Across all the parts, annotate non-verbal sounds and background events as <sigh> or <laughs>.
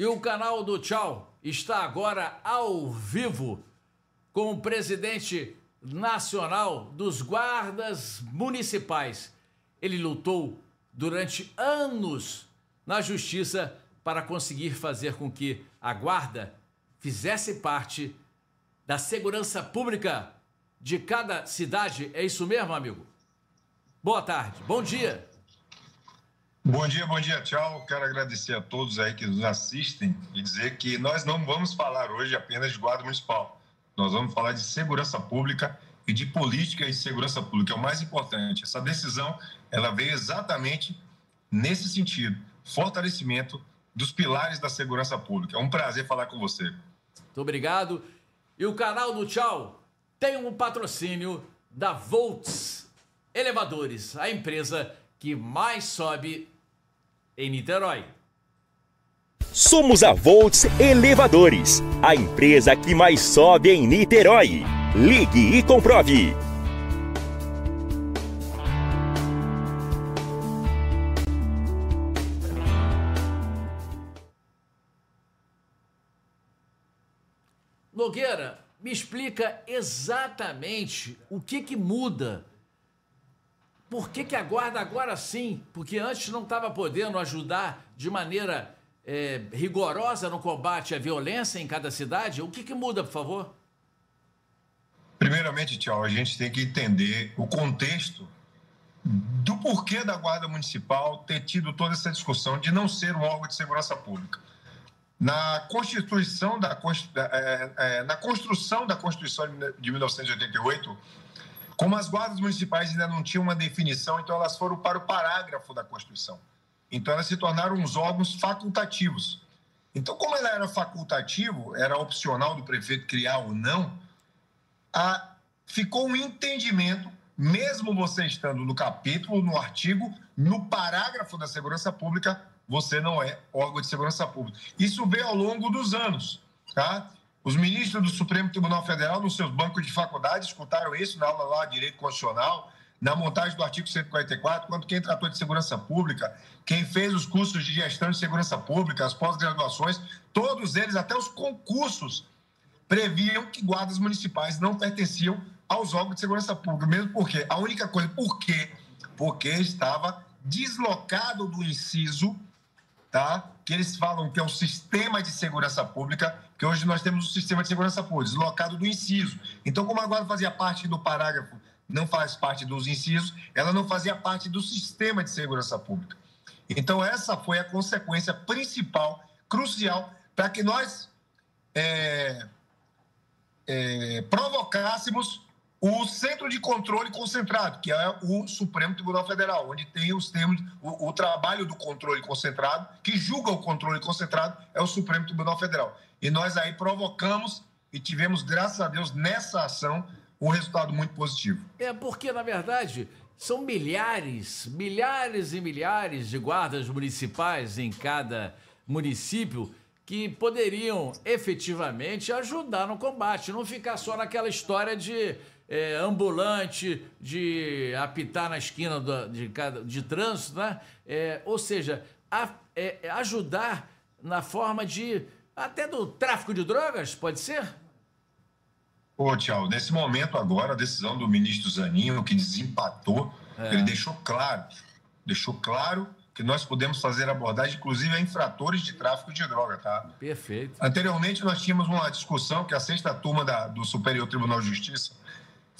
E o canal do Tchau está agora ao vivo com o presidente nacional dos guardas municipais. Ele lutou durante anos na justiça para conseguir fazer com que a guarda fizesse parte da segurança pública de cada cidade. É isso mesmo, amigo? Boa tarde, bom dia. Bom dia, bom dia, tchau. Quero agradecer a todos aí que nos assistem e dizer que nós não vamos falar hoje apenas de guarda municipal. Nós vamos falar de segurança pública e de política e segurança pública, é o mais importante. Essa decisão, ela veio exatamente nesse sentido, fortalecimento dos pilares da segurança pública. É um prazer falar com você. Muito obrigado. E o canal do Tchau tem um patrocínio da Volts Elevadores, a empresa que mais sobe em Niterói. Somos a Volts Elevadores, a empresa que mais sobe em Niterói. Ligue e comprove. Nogueira, me explica exatamente o que que muda. Por que, que a guarda agora sim? Porque antes não estava podendo ajudar de maneira é, rigorosa no combate à violência em cada cidade. O que, que muda, por favor? Primeiramente, Tchau, a gente tem que entender o contexto do porquê da Guarda Municipal ter tido toda essa discussão de não ser um órgão de segurança pública. Na Constituição da é, é, na construção da Constituição de 1988, como as guardas municipais ainda não tinham uma definição, então elas foram para o parágrafo da Constituição. Então elas se tornaram uns órgãos facultativos. Então, como ela era facultativo, era opcional do prefeito criar ou não, a, ficou um entendimento, mesmo você estando no capítulo, no artigo, no parágrafo da segurança pública, você não é órgão de segurança pública. Isso veio ao longo dos anos, tá? Os ministros do Supremo Tribunal Federal, nos seus bancos de faculdade, escutaram isso na aula lá de Direito Constitucional, na montagem do artigo 144, quando quem tratou de segurança pública, quem fez os cursos de gestão de segurança pública, as pós-graduações, todos eles, até os concursos, previam que guardas municipais não pertenciam aos órgãos de segurança pública, mesmo porque a única coisa, por quê? Porque estava deslocado do inciso tá? que eles falam que é o sistema de segurança pública, que hoje nós temos o sistema de segurança pública, deslocado do inciso. Então, como agora fazia parte do parágrafo, não faz parte dos incisos, ela não fazia parte do sistema de segurança pública. Então, essa foi a consequência principal, crucial, para que nós é, é, provocássemos o centro de controle concentrado, que é o Supremo Tribunal Federal, onde tem os termos, o, o, trabalho do controle concentrado, que julga o controle concentrado, é o Supremo Tribunal Federal. E nós aí provocamos e tivemos, graças a Deus, nessa ação, um resultado muito positivo. É porque, na verdade, são milhares, milhares e milhares de guardas municipais em cada município que poderiam efetivamente ajudar no combate, não ficar só naquela história de é, ambulante, de apitar na esquina do, de, de trânsito, né? É, ou seja, a, é, ajudar na forma de até do tráfico de drogas, pode ser? Ô, Tchau, nesse momento agora, a decisão do ministro Zaninho, que desempatou, é. ele deixou claro, deixou claro que nós podemos fazer abordagem, inclusive, a infratores de tráfico de droga, tá? Perfeito. Anteriormente, nós tínhamos uma discussão que a sexta turma da, do Superior Tribunal de Justiça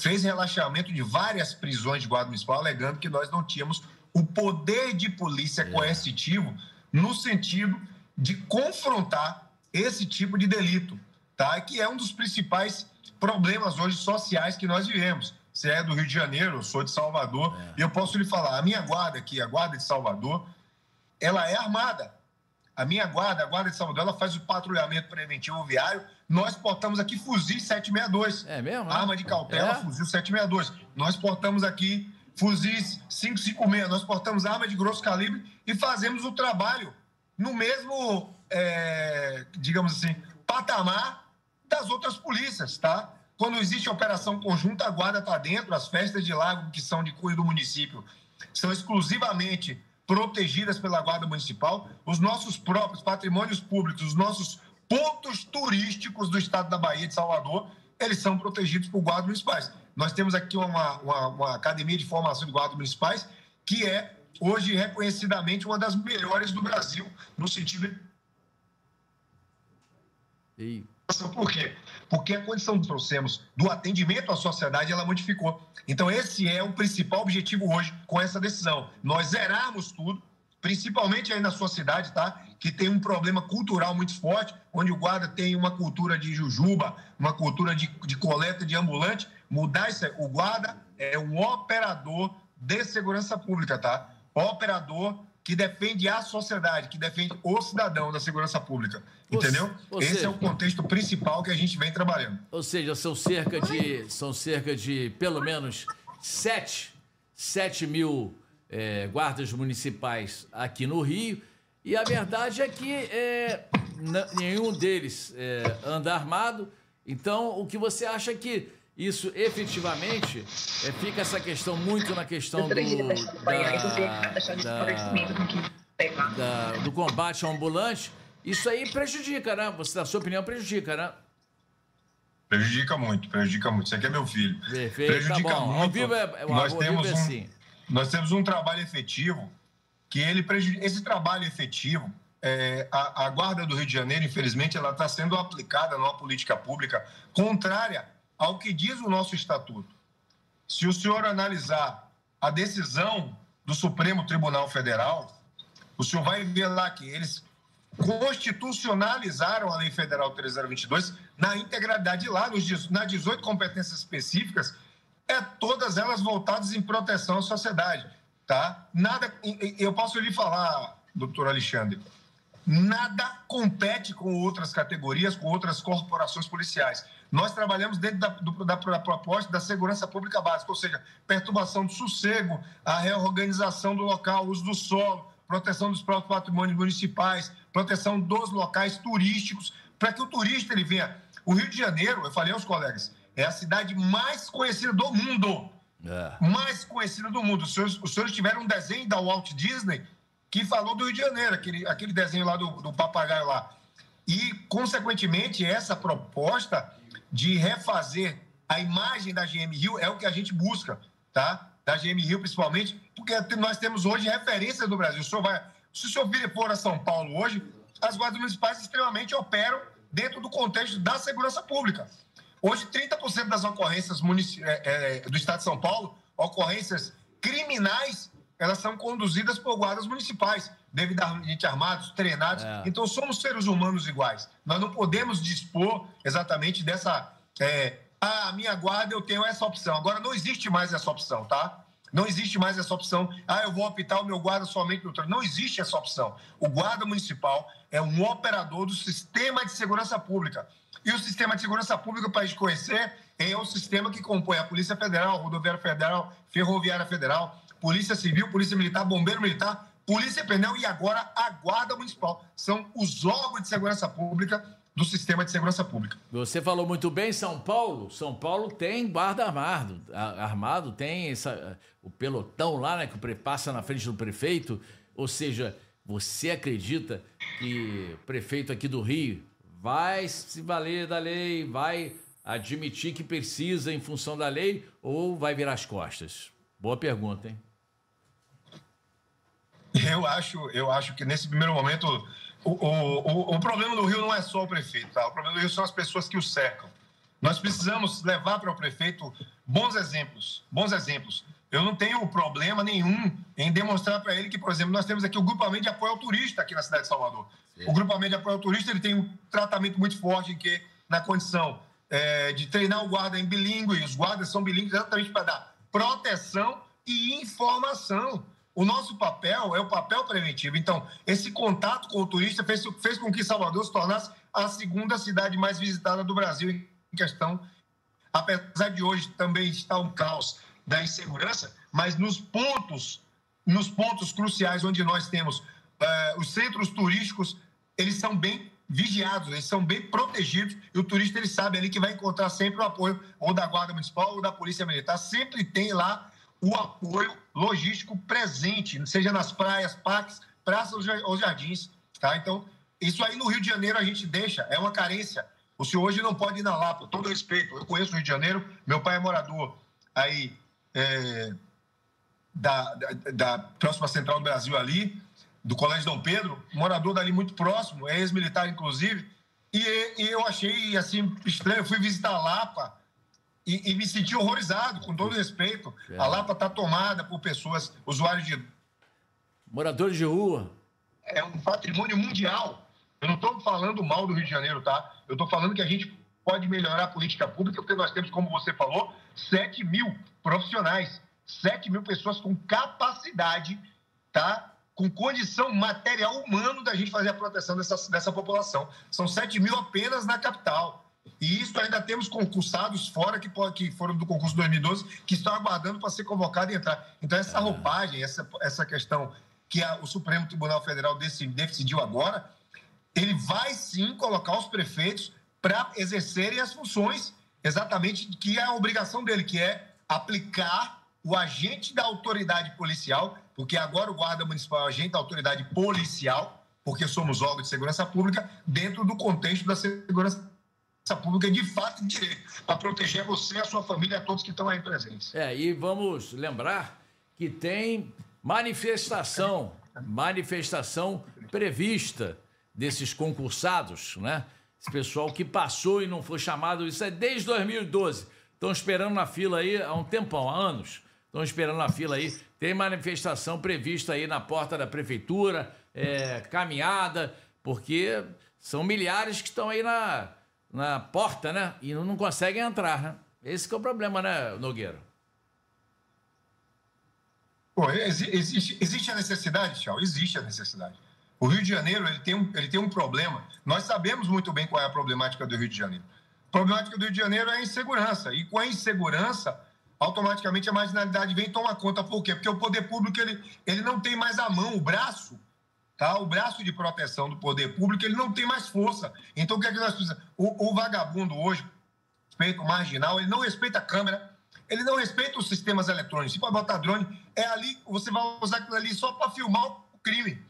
fez relaxamento de várias prisões de guarda municipal, alegando que nós não tínhamos o poder de polícia é. coercitivo no sentido de confrontar esse tipo de delito, tá? Que é um dos principais problemas hoje sociais que nós vivemos. Você é do Rio de Janeiro, eu sou de Salvador, é. e eu posso lhe falar, a minha guarda aqui, a guarda de Salvador, ela é armada. A minha guarda, a guarda de Salvador, ela faz o patrulhamento preventivo viário nós portamos aqui fuzis 762. É mesmo? Né? Arma de cautela, é? fuzil 762. Nós portamos aqui fuzis 556. Nós portamos arma de grosso calibre e fazemos o trabalho no mesmo, é, digamos assim, patamar das outras polícias, tá? Quando existe operação conjunta, a guarda está dentro, as festas de lago que são de cunho do município são exclusivamente protegidas pela guarda municipal, os nossos próprios patrimônios públicos, os nossos pontos turísticos do estado da Bahia de Salvador, eles são protegidos por guardas municipais. Nós temos aqui uma, uma, uma academia de formação de guardas municipais que é hoje reconhecidamente uma das melhores do Brasil no sentido e... Por quê? Porque a condição que trouxemos do atendimento à sociedade, ela modificou. Então, esse é o principal objetivo hoje com essa decisão. Nós zerarmos tudo, principalmente aí na sua cidade, tá? Que tem um problema cultural muito forte, onde o guarda tem uma cultura de jujuba, uma cultura de, de coleta de ambulante. Mudar isso, o guarda é um operador de segurança pública, tá? Operador que defende a sociedade, que defende o cidadão da segurança pública. Entendeu? Ou Esse seja, é o contexto principal que a gente vem trabalhando. Ou seja, são cerca de, são cerca de pelo menos 7, 7 mil é, guardas municipais aqui no Rio. E a verdade é que é, nenhum deles é, anda armado. Então, o que você acha que isso efetivamente é, fica essa questão muito na questão do, da, da, da, do combate ao ambulante. Isso aí prejudica, né? Você, na sua opinião, prejudica, né? Prejudica muito, prejudica muito. Isso aqui é meu filho. Perfeito, prejudica tá bom. muito. Ao vivo é, nós temos é um, assim. Nós temos um trabalho efetivo que ele. Esse trabalho efetivo, é, a, a Guarda do Rio de Janeiro, infelizmente, ela está sendo aplicada numa política pública contrária ao que diz o nosso estatuto. Se o senhor analisar a decisão do Supremo Tribunal Federal, o senhor vai ver lá que eles constitucionalizaram a Lei Federal 3022 na integralidade lá, nos, nas 18 competências específicas, é todas elas voltadas em proteção à sociedade, tá? Nada, eu posso lhe falar, doutor Alexandre, nada compete com outras categorias, com outras corporações policiais. Nós trabalhamos dentro da, do, da, da, proposta da segurança pública básica, ou seja, perturbação do sossego, a reorganização do local, uso do solo, proteção dos próprios patrimônios municipais, proteção dos locais turísticos, para que o turista ele venha. O Rio de Janeiro, eu falei aos colegas, é a cidade mais conhecida do mundo. É. Mais conhecida do mundo. Os senhores, os senhores tiveram um desenho da Walt Disney que falou do Rio de Janeiro, aquele, aquele desenho lá do, do papagaio lá. E, consequentemente, essa proposta de refazer a imagem da GM Rio é o que a gente busca, tá? Da GM Rio, principalmente, porque nós temos hoje referências do Brasil. O senhor vai, se o senhor for a São Paulo hoje, as guardas municipais extremamente operam dentro do contexto da segurança pública. Hoje, 30% das ocorrências é, é, do Estado de São Paulo, ocorrências criminais, elas são conduzidas por guardas municipais, devidamente armados, treinados. É. Então, somos seres humanos iguais. Nós não podemos dispor exatamente dessa. É, ah, a minha guarda, eu tenho essa opção. Agora, não existe mais essa opção, tá? Não existe mais essa opção. Ah, eu vou optar o meu guarda somente no trânsito. Não existe essa opção. O guarda municipal é um operador do sistema de segurança pública. E o sistema de segurança pública, para a gente conhecer, é o sistema que compõe a Polícia Federal, Rodoviária Federal, Ferroviária Federal, Polícia Civil, Polícia Militar, Bombeiro Militar, Polícia Penal e agora a Guarda Municipal. São os órgãos de segurança pública do sistema de segurança pública. Você falou muito bem, São Paulo. São Paulo tem guarda armado, armado tem essa, o pelotão lá, né, que passa na frente do prefeito. Ou seja, você acredita que o prefeito aqui do Rio vai se valer da lei, vai admitir que precisa em função da lei ou vai virar as costas? Boa pergunta, hein? <laughs> Eu acho, eu acho que nesse primeiro momento o, o, o, problema do Rio não é só o prefeito, tá? O problema do Rio são as pessoas que o cercam. Nós precisamos levar para o prefeito bons exemplos, bons exemplos. Eu não tenho problema nenhum em demonstrar para ele que, por exemplo, nós temos aqui o grupamento de apoio ao turista aqui na cidade de Salvador. Sim. O grupamento de apoio ao turista ele tem um tratamento muito forte em que, na condição é, de treinar o guarda em bilíngue, os guardas são bilíngues exatamente para dar proteção e informação. O nosso papel é o papel preventivo. Então, esse contato com o turista fez, fez com que Salvador se tornasse a segunda cidade mais visitada do Brasil em questão. Apesar de hoje também estar um caos da insegurança, mas nos pontos, nos pontos cruciais onde nós temos uh, os centros turísticos, eles são bem vigiados, eles são bem protegidos e o turista ele sabe ali que vai encontrar sempre o apoio ou da Guarda Municipal ou da Polícia Militar. Sempre tem lá o apoio logístico presente, seja nas praias, parques, praças ou jardins. Tá? Então, isso aí no Rio de Janeiro a gente deixa, é uma carência. O senhor hoje não pode ir na Lapa, todo respeito. Eu conheço o Rio de Janeiro, meu pai é morador aí é, da, da, da próxima Central do Brasil ali, do Colégio Dom Pedro, morador dali muito próximo, é ex-militar inclusive, e, e, eu achei assim estranho. Eu fui visitar a Lapa e, e me senti horrorizado, com todo respeito. É. A Lapa está tomada por pessoas, usuários de. Moradores de rua. É um patrimônio mundial. Eu não estou falando mal do Rio de Janeiro, tá? Eu estou falando que a gente pode melhorar a política pública, porque nós temos, como você falou, 7 mil profissionais, 7 mil pessoas com capacidade, tá? Com condição material humano da gente fazer a proteção dessa, dessa população. São 7 mil apenas na capital. E isso ainda temos concursados fora que, que foram do concurso 2012 que estão aguardando para ser convocado e entrar. Então, essa é. roupagem, essa, essa questão que a, o Supremo Tribunal Federal decidiu agora, ele vai sim colocar os prefeitos para exercerem as funções exatamente que é a obrigação dele, que é aplicar o agente da autoridade policial, porque agora o guarda municipal é o agente da autoridade policial, porque somos órgão de segurança pública, dentro do contexto da segurança pública de fato de direito, para proteger você, a sua família a todos que estão aí presentes. É, e vamos lembrar que tem manifestação, manifestação prevista desses concursados, né? Esse pessoal que passou e não foi chamado, isso é desde 2012. Estão esperando na fila aí há um tempão, há anos. Estão esperando na fila aí. Tem manifestação prevista aí na porta da prefeitura, é, caminhada, porque são milhares que estão aí na, na porta, né? E não, conseguem entrar, né? Esse é o problema, né, Nogueira? Existe, existe a necessidade, Tchau? Existe a necessidade. O Rio de Janeiro ele tem, um, ele tem um problema. Nós sabemos muito bem qual é a problemática do Rio de Janeiro. Problemática do Rio de Janeiro é a insegurança. E com a insegurança, automaticamente a marginalidade vem tomar conta. Por quê? Porque o poder público ele, ele não tem mais a mão, o braço, tá? o braço de proteção do poder público, ele não tem mais força. Então, o que é que nós precisamos? O, o vagabundo hoje, respeito marginal, ele não respeita a câmera, ele não respeita os sistemas eletrônicos. Se for botar drone, é ali, você vai usar aquilo ali só para filmar o crime.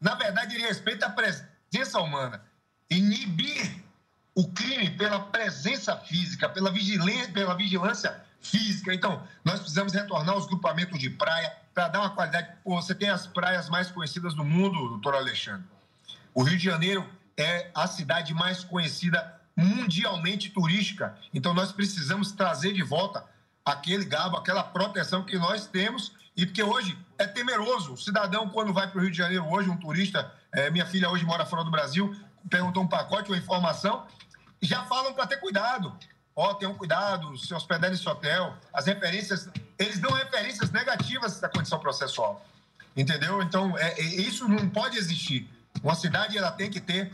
Na verdade, ele respeita a presença humana. Inibir o crime pela presença física, pela vigilância, pela vigilância física. Então, nós precisamos retornar aos grupamentos de praia para dar uma qualidade. Pô, você tem as praias mais conhecidas do mundo, doutor Alexandre. O Rio de Janeiro é a cidade mais conhecida mundialmente turística. Então, nós precisamos trazer de volta aquele gabo, aquela proteção que nós temos e porque hoje é temeroso. O cidadão, quando vai para o Rio de Janeiro hoje, um turista, é, minha filha hoje mora fora do Brasil, perguntou um pacote, uma informação, já falam para ter cuidado. Ó, oh, tenham cuidado, se hospedar nesse hotel. As referências, eles dão referências negativas da condição processual. Entendeu? Então, é, é, isso não pode existir. Uma cidade ela tem que ter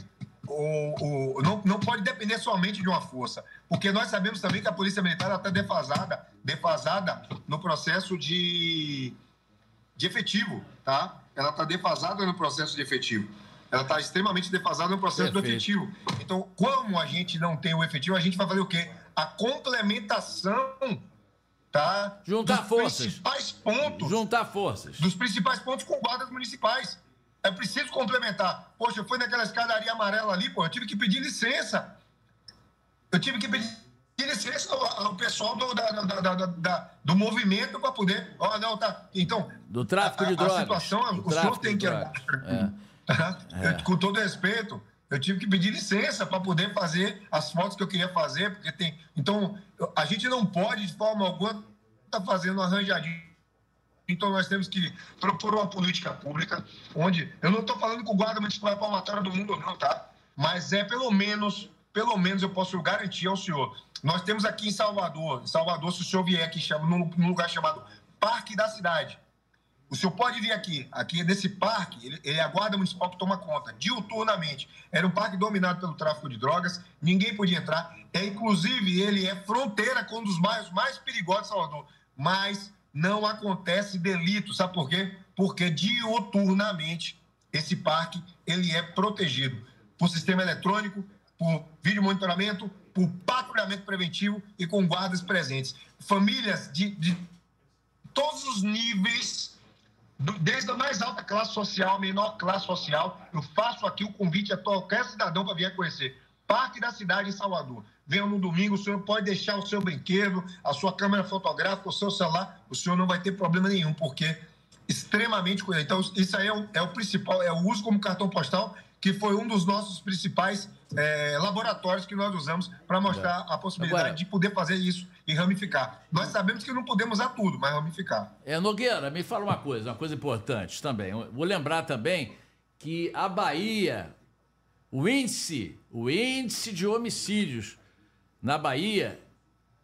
o, o, não, não pode depender somente de uma força, porque nós sabemos também que a Polícia Militar está defasada, defasada no processo de, de efetivo, tá? Ela está defasada no processo de efetivo. Ela está extremamente defasada no processo Perfeito. do efetivo. Então, como a gente não tem o efetivo, a gente vai fazer o quê? A complementação tá? Juntar dos forças. principais pontos. Juntar forças. Dos principais pontos com guardas municipais. É preciso complementar. Poxa, eu fui naquela escadaria amarela ali, pô, eu tive que pedir licença. Eu tive que pedir licença ao, ao pessoal do, da, da, da, do movimento para poder. Ó, oh, não, tá. Então. Do tráfico de a, drogas. A situação, o senhor tem que. É. Tá? É. Com todo respeito, eu tive que pedir licença para poder fazer as fotos que eu queria fazer, porque tem. Então, a gente não pode, de forma alguma, estar tá fazendo arranjadinho então, nós temos que propor uma política pública onde. Eu não estou falando que o guarda municipal é palmatória do mundo, não, tá? Mas é pelo menos, pelo menos eu posso garantir ao senhor. Nós temos aqui em Salvador, em Salvador, se o senhor vier aqui chama, num, num lugar chamado Parque da Cidade. O senhor pode vir aqui. Aqui nesse parque, ele, ele é a guarda municipal que toma conta, diuturnamente. Era um parque dominado pelo tráfico de drogas, ninguém podia entrar. É, inclusive, ele é fronteira com um dos bairros mais perigosos de Salvador. Mas não acontece delito. Sabe por quê? Porque dioturnamente esse parque ele é protegido. por sistema eletrônico, por vídeo monitoramento, por patrulhamento preventivo e com guardas presentes. Famílias de, de todos os níveis, desde a mais alta classe social, menor classe social. Eu faço aqui o convite a qualquer cidadão para vir conhecer. Parque da cidade em Salvador. Venha no domingo, o senhor pode deixar o seu brinquedo, a sua câmera fotográfica, o seu celular, o senhor não vai ter problema nenhum, porque extremamente cuidado. Então, isso aí é o, é o principal, é o uso como cartão postal, que foi um dos nossos principais é, laboratórios que nós usamos para mostrar a possibilidade de poder fazer isso e ramificar. Nós sabemos que não podemos usar tudo, mas ramificar. É, Nogueira, me fala uma coisa, uma coisa importante também. Vou lembrar também que a Bahia, o índice, o índice de homicídios na Bahia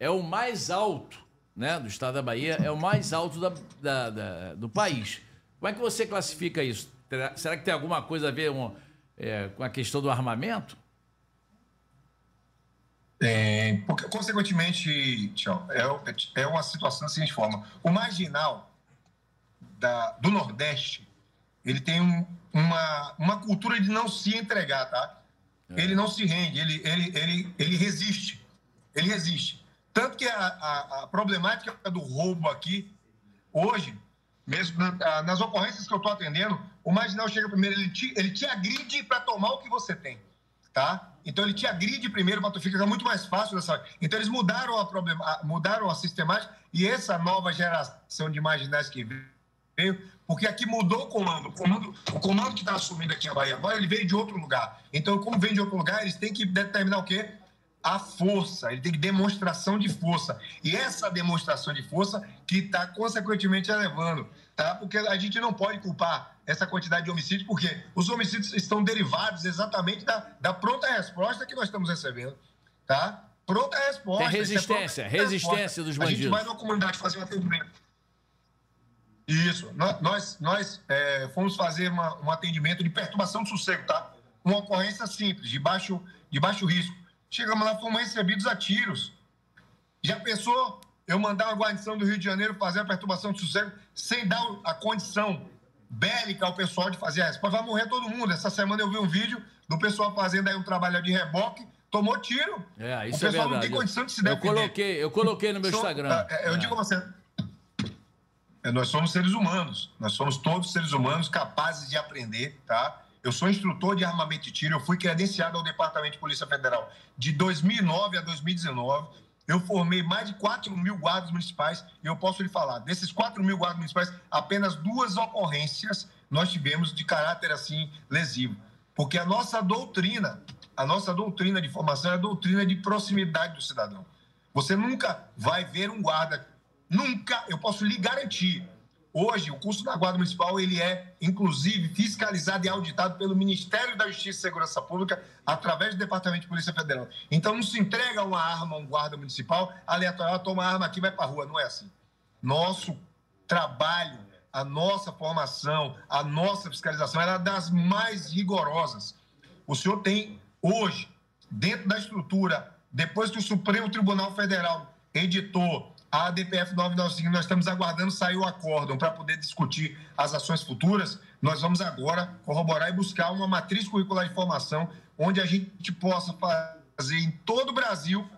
é o mais alto, né, do estado da Bahia, é o mais alto da, da, da do país. Como é que você classifica isso? Será que tem alguma coisa a ver é, com a questão do armamento? É, porque, consequentemente, tchau, é, é uma situação da seguinte forma: o marginal da, do Nordeste ele tem um, uma, uma cultura de não se entregar, tá? É. Ele não se rende, ele, ele, ele, ele resiste. Ele resiste. Tanto que a, a, a problemática do roubo aqui, hoje, mesmo na, nas ocorrências que eu estou atendendo, o marginal chega primeiro, ele te, ele te agride para tomar o que você tem tá? Então ele te agride primeiro para tu ficar muito mais fácil dessa. Então eles mudaram a problema, mudaram a sistemática e essa nova geração de marginais que veio, porque aqui mudou o comando. O comando, o comando que está assumindo aqui a Bahia agora, ele veio de outro lugar. Então, como vem de outro lugar, eles têm que determinar o quê? A força, ele tem que demonstração de força. E essa demonstração de força que está consequentemente elevando, tá? Porque a gente não pode culpar essa quantidade de homicídios, porque os homicídios estão derivados exatamente da, da pronta resposta que nós estamos recebendo, tá? Pronta resposta. Tem resistência, é resistência resposta. dos bandidos. A gente vai numa comunidade fazer um atendimento. Isso. Nós, nós é, fomos fazer uma, um atendimento de perturbação de sossego, tá? Uma ocorrência simples, de baixo, de baixo risco. Chegamos lá, fomos recebidos a tiros. Já pensou eu mandar uma guarnição do Rio de Janeiro fazer a perturbação de sossego sem dar a condição bélica ao pessoal de fazer a resposta. Vai morrer todo mundo. Essa semana eu vi um vídeo do pessoal fazendo aí um trabalho de reboque, tomou tiro. É, isso o pessoal é não tem condição de se defender. Eu coloquei, eu coloquei no meu Instagram. É, eu é. digo a você, é, nós somos seres humanos. Nós somos todos seres humanos capazes de aprender, tá? Eu sou instrutor de armamento de tiro, eu fui credenciado ao Departamento de Polícia Federal de 2009 a 2019 eu formei mais de 4 mil guardas municipais e eu posso lhe falar, desses 4 mil guardas municipais, apenas duas ocorrências nós tivemos de caráter assim lesivo. Porque a nossa doutrina, a nossa doutrina de formação é a doutrina de proximidade do cidadão. Você nunca vai ver um guarda, nunca, eu posso lhe garantir, Hoje, o custo da Guarda Municipal ele é, inclusive, fiscalizado e auditado pelo Ministério da Justiça e Segurança Pública através do Departamento de Polícia Federal. Então, não se entrega uma arma a um guarda municipal aleatório, toma a arma aqui vai para a rua. Não é assim. Nosso trabalho, a nossa formação, a nossa fiscalização era das mais rigorosas. O senhor tem, hoje, dentro da estrutura, depois que o Supremo Tribunal Federal editou a ADPF 995, nós estamos aguardando sair o acórdão para poder discutir as ações futuras. Nós vamos agora corroborar e buscar uma matriz curricular de formação onde a gente possa fazer em todo o Brasil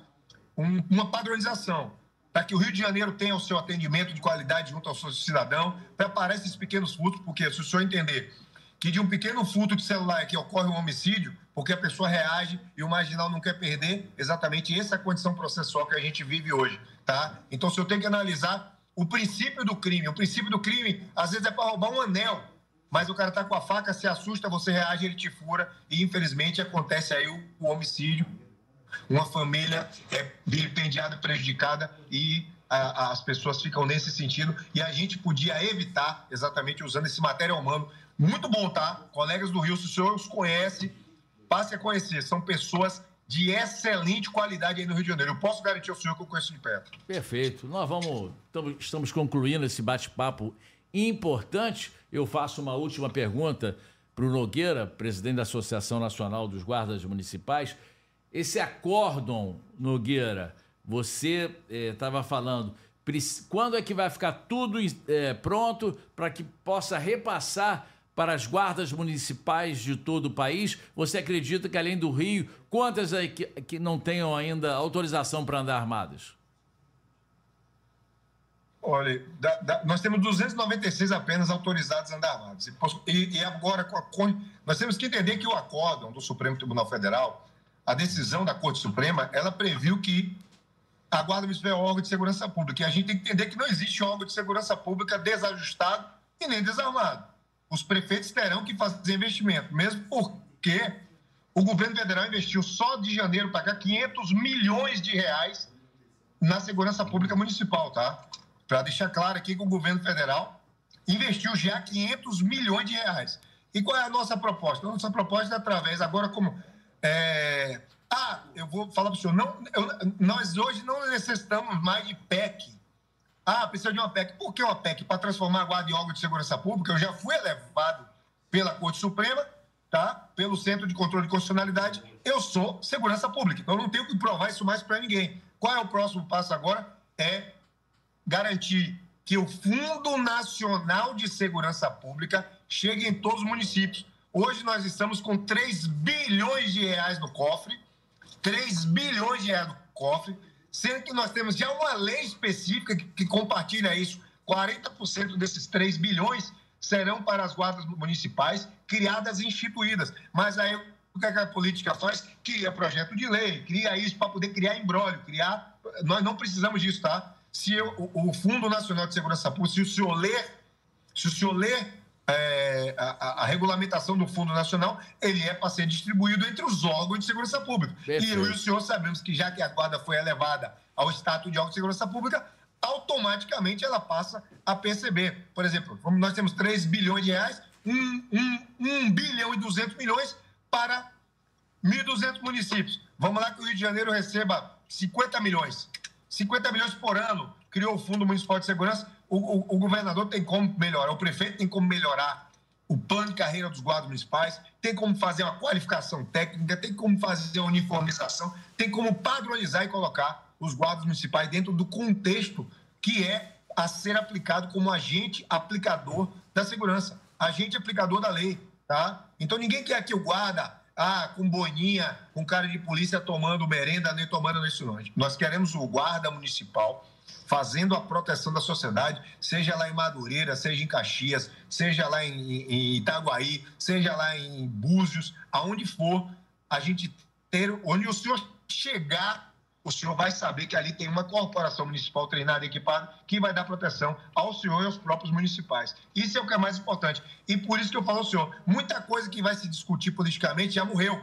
um, uma padronização para que o Rio de Janeiro tenha o seu atendimento de qualidade junto ao seu cidadão, preparar esses pequenos furtos, porque se o senhor entender que de um pequeno furto de celular que ocorre um homicídio, porque a pessoa reage e o marginal não quer perder, exatamente essa é condição processual que a gente vive hoje. Tá? Então, se eu tenho que analisar o princípio do crime, o princípio do crime, às vezes é para roubar um anel, mas o cara tá com a faca, se assusta, você reage, ele te fura, e infelizmente acontece aí o, o homicídio. Uma família é vilipendiada, prejudicada e a, as pessoas ficam nesse sentido. E a gente podia evitar, exatamente usando esse material humano. Muito bom, tá? Colegas do Rio, se o senhor os conhece, passe a conhecer. São pessoas de excelente qualidade aí no Rio de Janeiro. Eu posso garantir ao senhor que eu conheço de perto. Perfeito. Nós vamos, estamos concluindo esse bate-papo importante. Eu faço uma última pergunta para o Nogueira, presidente da Associação Nacional dos Guardas Municipais. Esse acórdão, Nogueira, você estava eh, falando, quando é que vai ficar tudo eh, pronto para que possa repassar para as guardas municipais de todo o país? Você acredita que, além do Rio, quantas aí que, que não tenham ainda autorização para andar armadas? Olha, da, da, nós temos 296 apenas autorizados a andar armados. E, e agora, com a, nós temos que entender que o acórdão do Supremo Tribunal Federal, a decisão da Corte Suprema, ela previu que a Guarda Municipal é um órgão de segurança pública. E a gente tem que entender que não existe órgão de segurança pública desajustado e nem desarmado. Os prefeitos terão que fazer investimento, mesmo porque o governo federal investiu só de janeiro para cá 500 milhões de reais na segurança pública municipal, tá? Para deixar claro aqui que o governo federal investiu já 500 milhões de reais. E qual é a nossa proposta? A nossa proposta é através, agora como... É... Ah, eu vou falar para o senhor, não, eu, nós hoje não necessitamos mais de PEC. Ah, precisa de uma PEC. Por que uma PEC? Para transformar a guarda em órgão de segurança pública. Eu já fui elevado pela Corte Suprema, tá? pelo Centro de Controle de Constitucionalidade. Eu sou segurança pública. Então, eu não tenho que provar isso mais para ninguém. Qual é o próximo passo agora? É garantir que o Fundo Nacional de Segurança Pública chegue em todos os municípios. Hoje nós estamos com 3 bilhões de reais no cofre, 3 bilhões de reais no cofre, sendo que nós temos já uma lei específica que, que compartilha isso. 40% desses 3 bilhões serão para as guardas municipais criadas e instituídas. Mas aí o que a política faz? Cria projeto de lei, cria isso para poder criar embrólio, criar. Nós não precisamos disso, tá? se eu, o, o, Fundo Nacional de Segurança Pública, se o senhor ler, se o senhor ler é, a, a, regulamentação do Fundo Nacional, ele é para ser distribuído entre os órgãos de segurança pública. Perfeito. E eu e o senhor sabemos que já que a guarda foi elevada ao status de órgão de segurança pública, automaticamente ela passa a perceber. Por exemplo, nós temos 3 bilhões de reais, 1, 1, 1 bilhão e 200 milhões para 1.200 municípios. Vamos lá que o Rio de Janeiro receba 50 milhões. 50 milhões por ano, criou o Fundo Municipal de Segurança. O, o, o, governador tem como melhorar, o prefeito tem como melhorar o plano de carreira dos guardas municipais, tem como fazer uma qualificação técnica, tem como fazer uma uniformização, tem como padronizar e colocar os guardas municipais dentro do contexto que é a ser aplicado como agente aplicador da segurança, agente aplicador da lei, tá? Então ninguém quer que o guarda ah, com boininha, com cara de polícia tomando merenda, nem tomando nesse longe. Nós queremos o guarda municipal fazendo a proteção da sociedade, seja lá em Madureira, seja em Caxias, seja lá em, em Itaguaí, seja lá em Búzios, aonde for, a gente ter, onde o senhor chegar o senhor vai saber que ali tem uma corporação municipal treinada e equipada que vai dar proteção ao senhor e aos próprios municipais. Isso é o que é mais importante. E por isso que eu falo ao senhor, muita coisa que vai se discutir politicamente já morreu,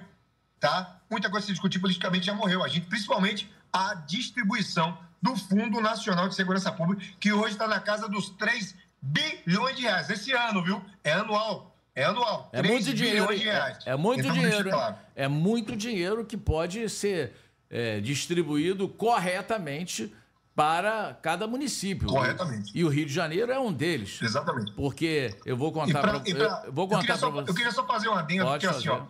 tá? Muita coisa que se discutir politicamente já morreu. A gente, principalmente, a distribuição do Fundo Nacional de Segurança Pública, que hoje está na casa dos 3 bilhões de reais. Esse ano, viu? É anual. É anual. É muito dinheiro. É, é, muito então, dinheiro. Claro. É muito dinheiro que pode ser é, distribuído corretamente para cada município. Corretamente. E o Rio de Janeiro é um deles. Exatamente. Porque eu vou contar para eu, vou contar para você. Eu queria só fazer uma adendo porque assim, ó,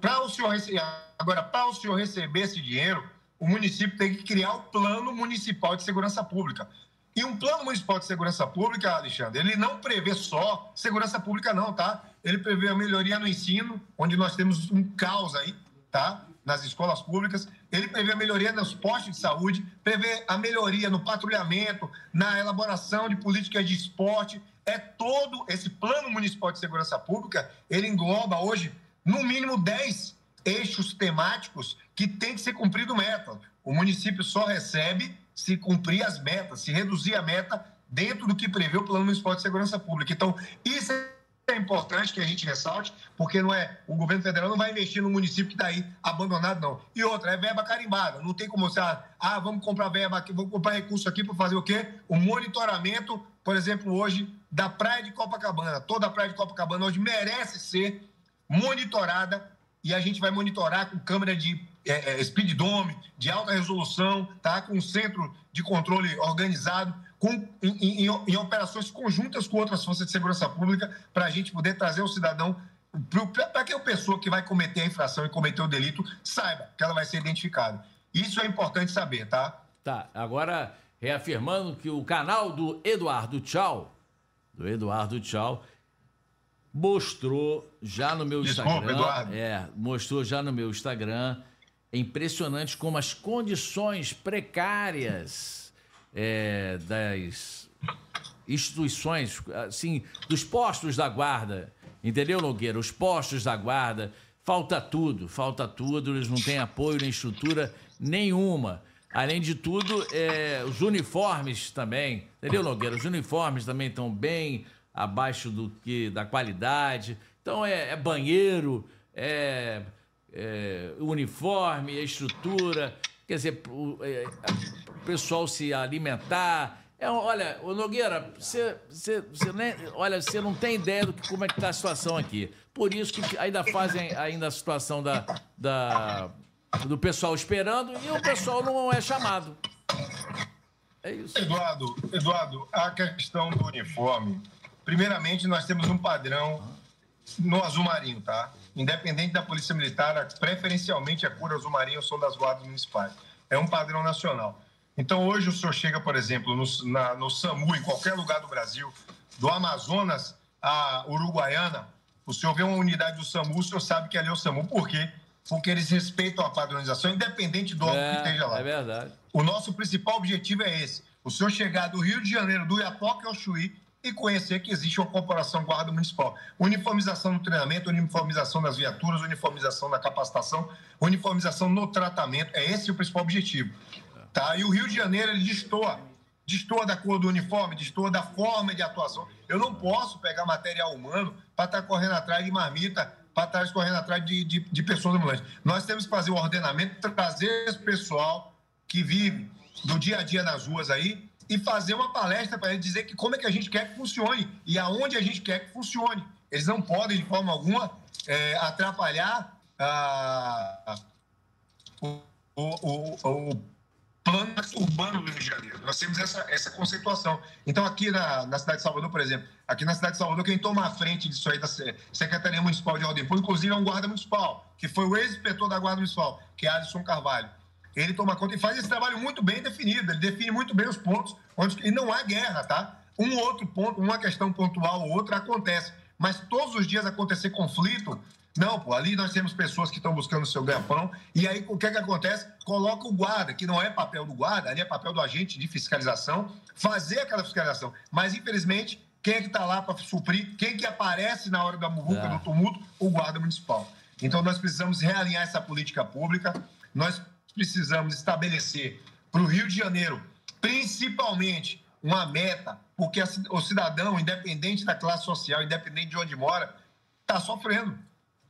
para o senhor receber, agora para o senhor receber esse dinheiro, o município tem que criar o plano municipal de segurança pública. E um plano municipal de segurança pública, Alexandre, ele não prevê só segurança pública não, tá? Ele prevê a melhoria no ensino, onde nós temos um caos aí, tá? nas escolas públicas, ele prevê a melhoria nos postos de saúde, prevê a melhoria no patrulhamento, na elaboração de políticas de esporte. É todo esse plano municipal de segurança pública, ele engloba hoje, no mínimo, 10 eixos temáticos que tem que ser cumprido meta. O município só recebe se cumprir as metas, se reduzir a meta dentro do que prevê o Plano Municipal de Segurança Pública. Então, isso é importante que a gente ressalte, porque não é o governo federal não vai investir no município que está aí abandonado, não. E outra, é verba carimbada. Não tem como você, ah, vamos comprar verba aqui, vamos comprar recurso aqui para fazer o quê? O monitoramento, por exemplo, hoje, da praia de Copacabana. Toda a praia de Copacabana hoje merece ser monitorada e a gente vai monitorar com câmera de é, é, speed dome, de alta resolução, tá? com um centro de controle organizado com, em, em, em, operações conjuntas com outras forças de segurança pública, para a gente poder trazer o cidadão, para que a pessoa que vai cometer a infração e cometer o delito saiba que ela vai ser identificada. Isso é importante saber, tá? Tá, agora reafirmando que o canal do Eduardo Tchau, do Eduardo Tchau, mostrou já no meu Desculpa, Instagram. Eduardo. É, mostrou já no meu Instagram. É impressionante como as condições precárias é, das instituições, assim, dos postos da guarda, entendeu, Nogueira? Os postos da guarda, falta tudo, falta tudo, eles não têm apoio nem estrutura nenhuma. Além de tudo, é, os uniformes também, entendeu, Nogueira? Os uniformes também estão bem abaixo do que da qualidade. Então é, é banheiro, é, é, uniforme, é estrutura, quer dizer, o, é, o pessoal se alimentar. É, olha, o Nogueira, você, você, você nem, olha, você não tem ideia do que, como é que está a situação aqui. Por isso que ainda fazem ainda a situação da, da, do pessoal esperando e o pessoal não é chamado. É isso. Eduardo, Eduardo, a questão do uniforme Primeiramente, nós temos um padrão no azul marinho, tá? Independente da Polícia Militar, preferencialmente a cor azul marinho são das guardas municipais. É um padrão nacional. Então, hoje o senhor chega, por exemplo, no, na, no SAMU, em qualquer lugar do Brasil, do Amazonas a Uruguaiana, o senhor vê uma unidade do SAMU, o senhor sabe que ali é o SAMU. Por quê? Porque eles respeitam a padronização, independente do órgão é, que esteja lá. É verdade. O nosso principal objetivo é esse. O senhor chegar do Rio de Janeiro, do Iapoque ao Chuí, e conhecer que existe uma corporação guarda municipal. Uniformização no treinamento, uniformização das viaturas, uniformização na capacitação, uniformização no tratamento. É esse o principal objetivo. Tá? E o Rio de Janeiro, ele destoa. Destoa da cor do uniforme, destoa da forma de atuação. Eu não posso pegar material humano para estar tá correndo atrás de marmita, para estar tá correndo atrás de, de, de pessoas ambulantes. Nós temos que fazer o ordenamento, trazer esse pessoal que vive do dia a dia nas ruas aí, e fazer uma palestra para ele dizer que como é que a gente quer que funcione e aonde a gente quer que funcione. Eles não podem, de forma alguma, é, atrapalhar a, o, o, o, o plano urbano do Rio de Janeiro. Nós temos essa, essa conceituação. Então, aqui na, na cidade de Salvador, por exemplo, aqui na cidade de Salvador, quem toma a frente disso aí da Secretaria Municipal de Ordem Pública, inclusive é um guarda municipal, que foi o ex-inspetor da Guarda Municipal, que é Alisson Carvalho ele toma conta e faz esse trabalho muito bem definido, ele define muito bem os pontos, onde, e não há guerra, tá? Um outro ponto, uma questão pontual ou outra acontece, mas todos os dias acontecer conflito, não, pô, ali nós temos pessoas que estão buscando o seu ganha-pão, e aí o que é que acontece? Coloca o guarda, que não é papel do guarda, ali é papel do agente de fiscalização, fazer aquela fiscalização. Mas, infelizmente, quem é que está lá para suprir? Quem que aparece na hora da muvuca, é. do tumulto? O guarda municipal. Então, nós precisamos realinhar essa política pública, nós precisamos estabelecer para o Rio de Janeiro, principalmente, uma meta, porque o cidadão, independente da classe social, independente de onde mora, está sofrendo.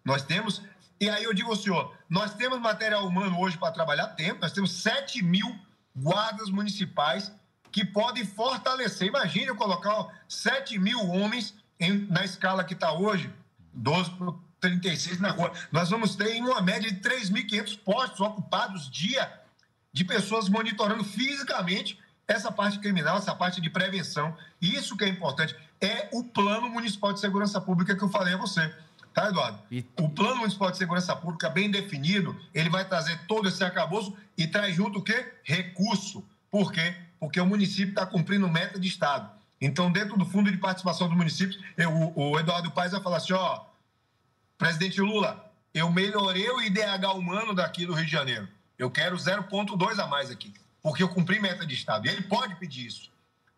Nós temos. E aí eu digo ao senhor: nós temos material humano hoje para trabalhar tempo, nós temos 7 mil guardas municipais que podem fortalecer. Imagine eu colocar 7 mil homens em, na escala que está hoje, 12 por 36 na rua. Nós vamos ter em uma média de 3.500 postos ocupados dia de pessoas monitorando fisicamente essa parte criminal, essa parte de prevenção. E isso que é importante é o Plano Municipal de Segurança Pública que eu falei a você. Tá, Eduardo? E... O Plano Municipal de Segurança Pública, bem definido, ele vai trazer todo esse arcabouço e traz junto o quê? Recurso. Por quê? Porque o município está cumprindo meta de Estado. Então, dentro do fundo de participação do município, eu, o Eduardo Paes vai falar assim, ó, Presidente Lula, eu melhorei o IDH humano daqui do Rio de Janeiro. Eu quero 0,2 a mais aqui, porque eu cumpri meta de Estado. E ele pode pedir isso.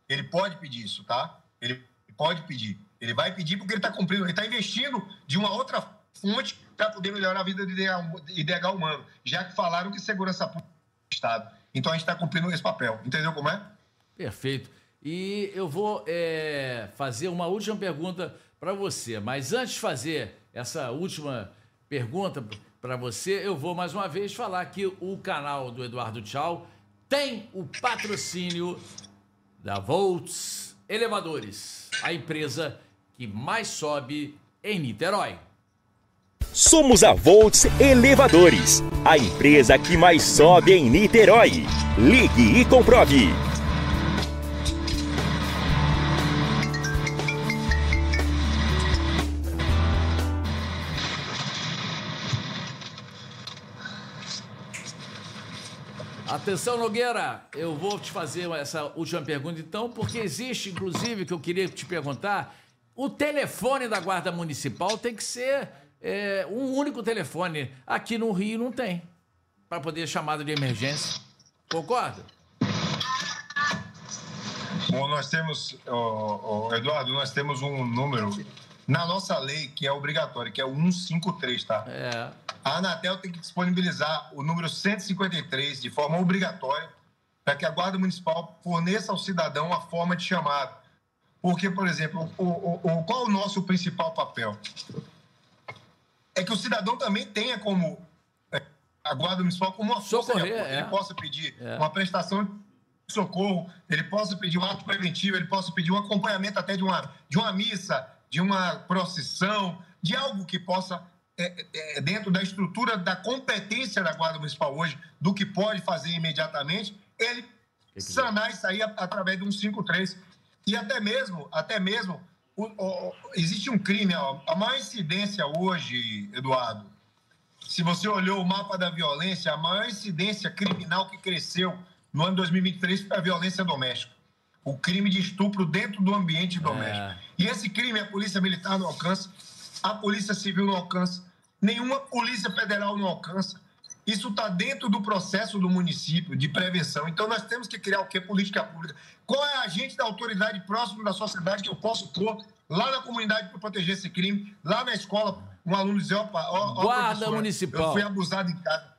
Ele pode pedir isso, tá? Ele pode pedir. Ele vai pedir porque ele está cumprindo, ele está investindo de uma outra fonte para poder melhorar a vida do IDH humano, já que falaram que segurança pública é Estado. Então a gente está cumprindo esse papel. Entendeu como é? Perfeito. E eu vou é, fazer uma última pergunta para você, mas antes de fazer essa última pergunta para você, eu vou mais uma vez falar que o canal do Eduardo Tchau tem o patrocínio da Volts Elevadores, a empresa que mais sobe em Niterói. Somos a Volts Elevadores, a empresa que mais sobe em Niterói. Ligue e comprove. Atenção, Nogueira, eu vou te fazer essa última pergunta então, porque existe, inclusive, que eu queria te perguntar, o telefone da Guarda Municipal tem que ser é, um único telefone. Aqui no Rio não tem. Para poder chamada de emergência. Concorda? Bom, nós temos, oh, oh, Eduardo, nós temos um número na nossa lei que é obrigatório, que é o 153, tá? É. A Anatel tem que disponibilizar o número 153 de forma obrigatória para que a Guarda Municipal forneça ao cidadão a forma de chamada. Porque, por exemplo, o, o, o, qual é o nosso principal papel? É que o cidadão também tenha como é, a Guarda Municipal como uma força Socorrer, é. ele possa pedir é. uma prestação de socorro, ele possa pedir um ato preventivo, ele possa pedir um acompanhamento até de uma, de uma missa, de uma procissão, de algo que possa, é, é, dentro da estrutura da competência da Guarda Municipal hoje, do que pode fazer imediatamente, ele sanar isso aí através de um 53. E até mesmo, até mesmo, o, o, existe um crime, ó, a maior incidência hoje, Eduardo, se você olhou o mapa da violência, a maior incidência criminal que cresceu no ano 2023 foi a violência doméstica. O crime de estupro dentro do ambiente doméstico. É. E esse crime a Polícia Militar não alcança, a Polícia Civil não alcança, nenhuma Polícia Federal não alcança. Isso está dentro do processo do município de prevenção. Então, nós temos que criar o que? Política pública. Qual é a agente da autoridade próximo da sociedade que eu posso pôr lá na comunidade para proteger esse crime, lá na escola, um aluno dizer, opa, ó, ó Guarda municipal. Eu fui abusado em casa.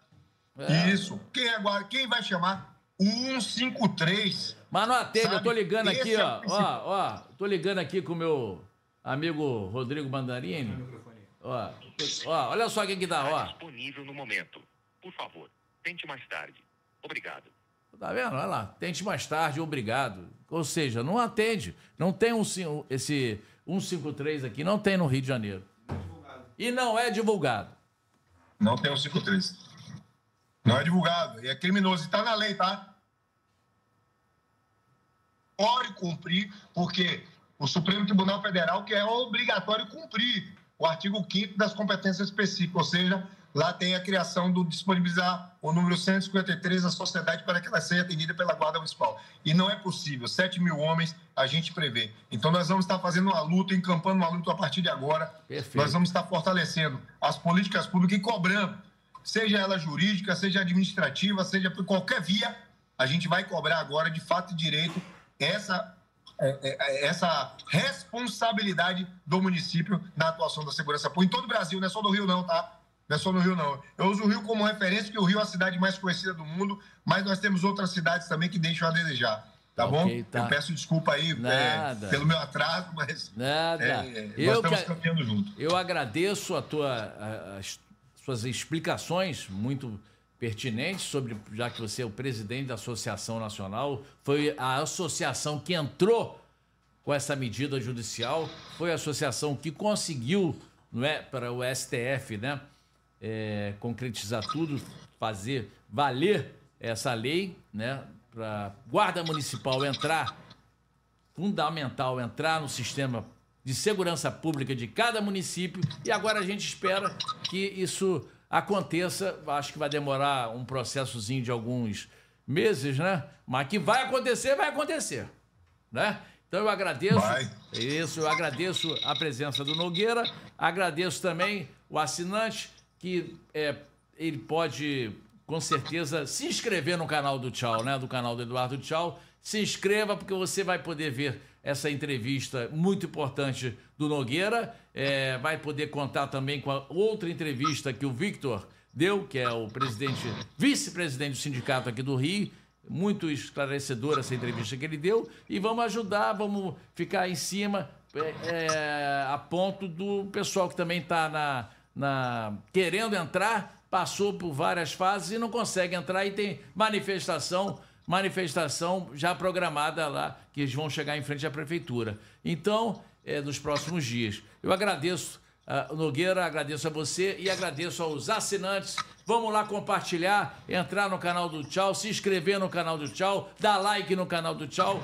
É. Isso. Quem, é, quem vai chamar? O 153. Mas não atende, eu tô ligando Esse aqui, é ó, ó, ó, tô ligando aqui com o meu amigo Rodrigo Mandarini. Ó, ó, olha só quem que dá, ó. disponível no momento. Por favor, tente mais tarde. Obrigado. Tá vendo? Olha lá, tente mais tarde, obrigado. Ou seja, não atende. Não tem um, esse 153 aqui, não tem no Rio de Janeiro. E não é divulgado. Não tem o 153. Não é divulgado. E é criminoso. E tá na lei, tá? Pode cumprir, porque o Supremo Tribunal Federal que é obrigatório cumprir o artigo 5 das competências específicas, ou seja, lá tem a criação do disponibilizar o número 153 da sociedade para que ela seja atendida pela Guarda Municipal. E não é possível, 7 mil homens a gente prevê. Então nós vamos estar fazendo uma luta, encampando uma luta a partir de agora. Perfeito. Nós vamos estar fortalecendo as políticas públicas e cobrando, seja ela jurídica, seja administrativa, seja por qualquer via, a gente vai cobrar agora de fato e direito essa é, é, é, essa responsabilidade do município na atuação da segurança pública. Em todo o Brasil, não é só do Rio, não, tá? Não é só no Rio, não. Eu uso o Rio como referência, porque o Rio é a cidade mais conhecida do mundo, mas nós temos outras cidades também que deixam a desejar. Tá okay, bom? Tá. Eu peço desculpa aí é, pelo meu atraso, mas. Nada. É, eu nós estamos que, caminhando junto. Eu agradeço a tua, a, as suas explicações muito pertinentes sobre, já que você é o presidente da Associação Nacional, foi a associação que entrou com essa medida judicial, foi a associação que conseguiu, não é, para o STF, né? é, concretizar tudo, fazer valer essa lei, né? Para guarda municipal entrar, fundamental entrar no sistema de segurança pública de cada município e agora a gente espera que isso aconteça. Acho que vai demorar um processozinho de alguns meses, né? Mas que vai acontecer, vai acontecer, né? Então eu agradeço. Vai. Isso, eu agradeço a presença do Nogueira, agradeço também o assinante que é, ele pode, com certeza, se inscrever no canal do Tchau, né? Do canal do Eduardo Tchau. Se inscreva, porque você vai poder ver essa entrevista muito importante do Nogueira. É, vai poder contar também com a outra entrevista que o Victor deu, que é o presidente, vice-presidente do sindicato aqui do Rio. Muito esclarecedora essa entrevista que ele deu. E vamos ajudar, vamos ficar em cima, é, é a ponto do pessoal que também está na na, querendo entrar, passou por várias fases e não consegue entrar e tem manifestação, manifestação já programada lá, que eles vão chegar em frente à prefeitura. Então, é, nos próximos dias. Eu agradeço Nogueira, agradeço a você e agradeço aos assinantes. Vamos lá compartilhar, entrar no canal do Tchau, se inscrever no canal do Tchau, dar like no canal do Tchau,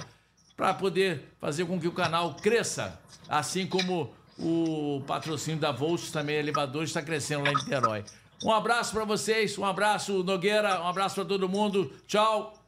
para poder fazer com que o canal cresça, assim como o patrocínio da Volts também, elevador, está crescendo lá em Niterói. Um abraço para vocês, um abraço, Nogueira, um abraço para todo mundo. Tchau.